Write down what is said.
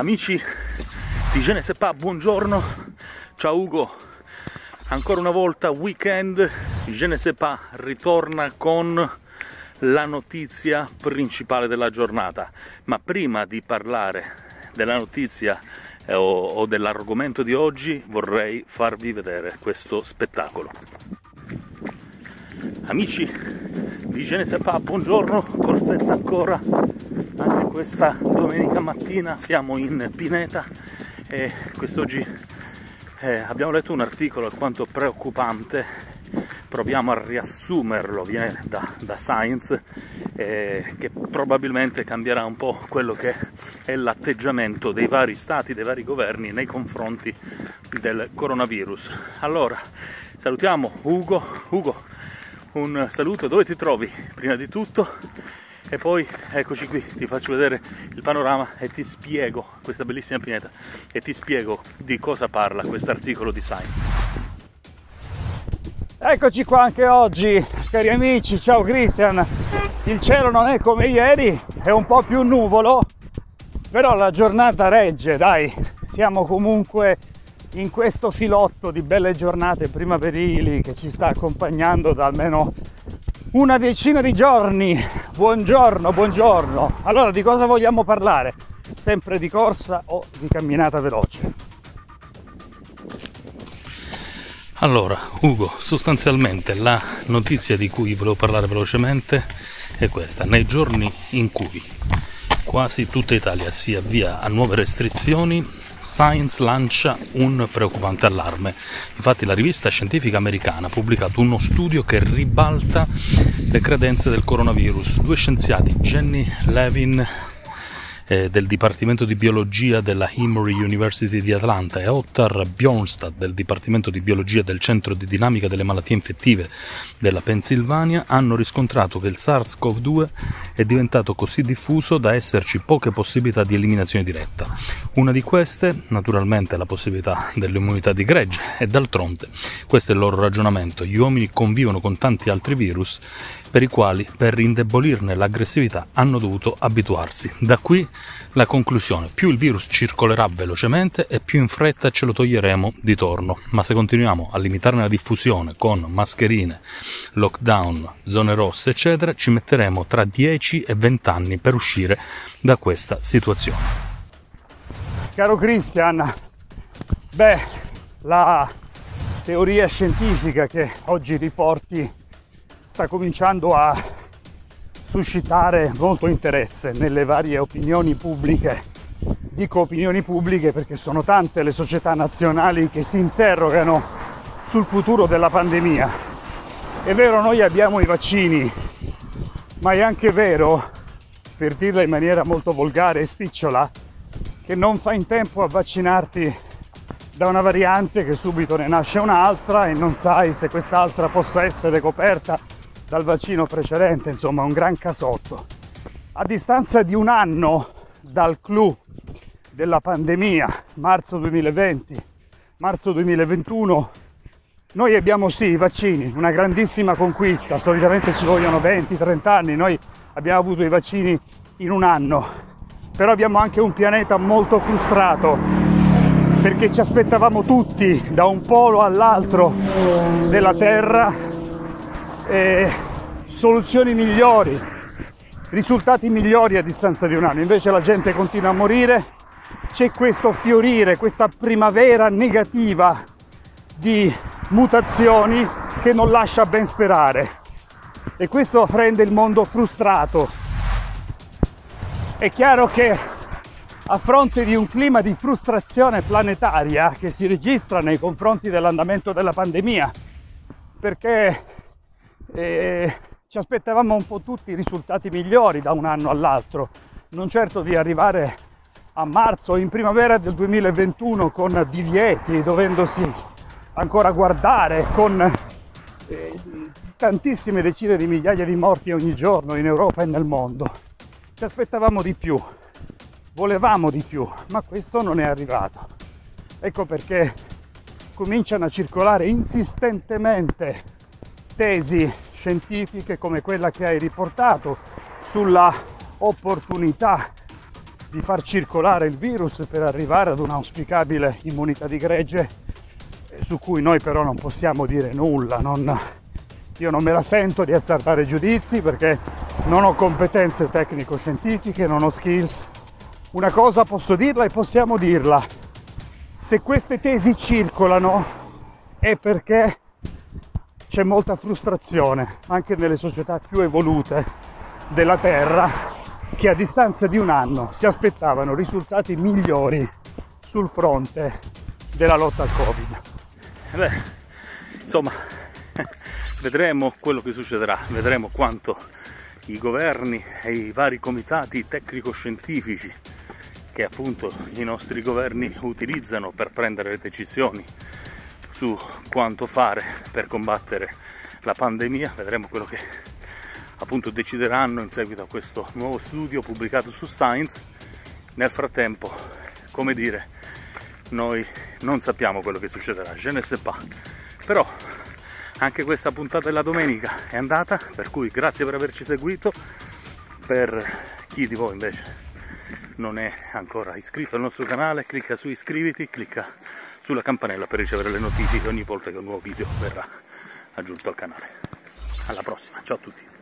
Amici di pas, buongiorno. Ciao Ugo. Ancora una volta weekend, pas ritorna con la notizia principale della giornata. Ma prima di parlare della notizia eh, o, o dell'argomento di oggi vorrei farvi vedere questo spettacolo. Amici di pas, buongiorno, corsetta ancora, anche questa domenica mattina siamo in Pineta e quest'oggi eh, abbiamo letto un articolo alquanto preoccupante, proviamo a riassumerlo, viene da, da Science, eh, che probabilmente cambierà un po' quello che è l'atteggiamento dei vari stati, dei vari governi nei confronti del coronavirus. Allora, salutiamo Ugo. Ugo, un saluto, dove ti trovi prima di tutto? E poi eccoci qui, ti faccio vedere il panorama e ti spiego questa bellissima pineta e ti spiego di cosa parla questo articolo di Science. Eccoci qua anche oggi, cari amici, ciao Christian. Il cielo non è come ieri, è un po' più nuvolo, però la giornata regge, dai, siamo comunque in questo filotto di belle giornate primaverili che ci sta accompagnando da almeno una decina di giorni. Buongiorno, buongiorno. Allora, di cosa vogliamo parlare? Sempre di corsa o di camminata veloce? Allora, Ugo, sostanzialmente la notizia di cui volevo parlare velocemente è questa. Nei giorni in cui quasi tutta Italia si avvia a nuove restrizioni, Science lancia un preoccupante allarme. Infatti la rivista scientifica americana ha pubblicato uno studio che ribalta le credenze del coronavirus. Due scienziati, Jenny Levin eh, del Dipartimento di Biologia della Emory University di Atlanta e Ottar Bjornstad del Dipartimento di Biologia del Centro di Dinamica delle Malattie Infettive della Pennsylvania hanno riscontrato che il SARS-CoV-2 è diventato così diffuso da esserci poche possibilità di eliminazione diretta. Una di queste, naturalmente, è la possibilità dell'immunità di gregge e d'altronde, questo è il loro ragionamento, gli uomini convivono con tanti altri virus per i quali, per indebolirne l'aggressività, hanno dovuto abituarsi. Da qui la conclusione, più il virus circolerà velocemente e più in fretta ce lo toglieremo di torno, ma se continuiamo a limitarne la diffusione con mascherine, lockdown, zone rosse, eccetera, ci metteremo tra 10 e 20 anni per uscire da questa situazione. Caro Christian, beh, la teoria scientifica che oggi riporti sta cominciando a suscitare molto interesse nelle varie opinioni pubbliche. Dico opinioni pubbliche perché sono tante le società nazionali che si interrogano sul futuro della pandemia. È vero, noi abbiamo i vaccini, ma è anche vero, per dirla in maniera molto volgare e spicciola, che non fa in tempo a vaccinarti da una variante che subito ne nasce un'altra e non sai se quest'altra possa essere coperta dal vaccino precedente, insomma un gran casotto. A distanza di un anno dal clou della pandemia, marzo 2020, marzo 2021, noi abbiamo sì i vaccini, una grandissima conquista, solitamente ci vogliono 20-30 anni, noi abbiamo avuto i vaccini in un anno, però abbiamo anche un pianeta molto frustrato perché ci aspettavamo tutti da un polo all'altro della Terra eh, soluzioni migliori, risultati migliori a distanza di un anno. Invece la gente continua a morire, c'è questo fiorire, questa primavera negativa di mutazioni che non lascia ben sperare e questo rende il mondo frustrato. È chiaro che a fronte di un clima di frustrazione planetaria che si registra nei confronti dell'andamento della pandemia, perché e ci aspettavamo un po' tutti risultati migliori da un anno all'altro, non certo di arrivare a marzo in primavera del 2021 con divieti, dovendosi ancora guardare, con eh, tantissime decine di migliaia di morti ogni giorno in Europa e nel mondo. Ci aspettavamo di più, volevamo di più, ma questo non è arrivato. Ecco perché cominciano a circolare insistentemente tesi scientifiche come quella che hai riportato sulla opportunità di far circolare il virus per arrivare ad un'auspicabile immunità di gregge eh, su cui noi però non possiamo dire nulla. Non, io non me la sento di azzardare giudizi perché non ho competenze tecnico-scientifiche, non ho skills. Una cosa posso dirla e possiamo dirla. Se queste tesi circolano è perché c'è molta frustrazione anche nelle società più evolute della Terra che a distanza di un anno si aspettavano risultati migliori sul fronte della lotta al Covid. Beh, insomma, vedremo quello che succederà, vedremo quanto i governi e i vari comitati tecnico-scientifici che appunto i nostri governi utilizzano per prendere le decisioni su quanto fare per combattere la pandemia, vedremo quello che appunto decideranno in seguito a questo nuovo studio pubblicato su Science. Nel frattempo, come dire, noi non sappiamo quello che succederà, je ne sais pas. Però anche questa puntata della domenica è andata, per cui grazie per averci seguito. Per chi di voi invece non è ancora iscritto al nostro canale, clicca su iscriviti, clicca sulla campanella per ricevere le notifiche ogni volta che un nuovo video verrà aggiunto al canale. Alla prossima, ciao a tutti!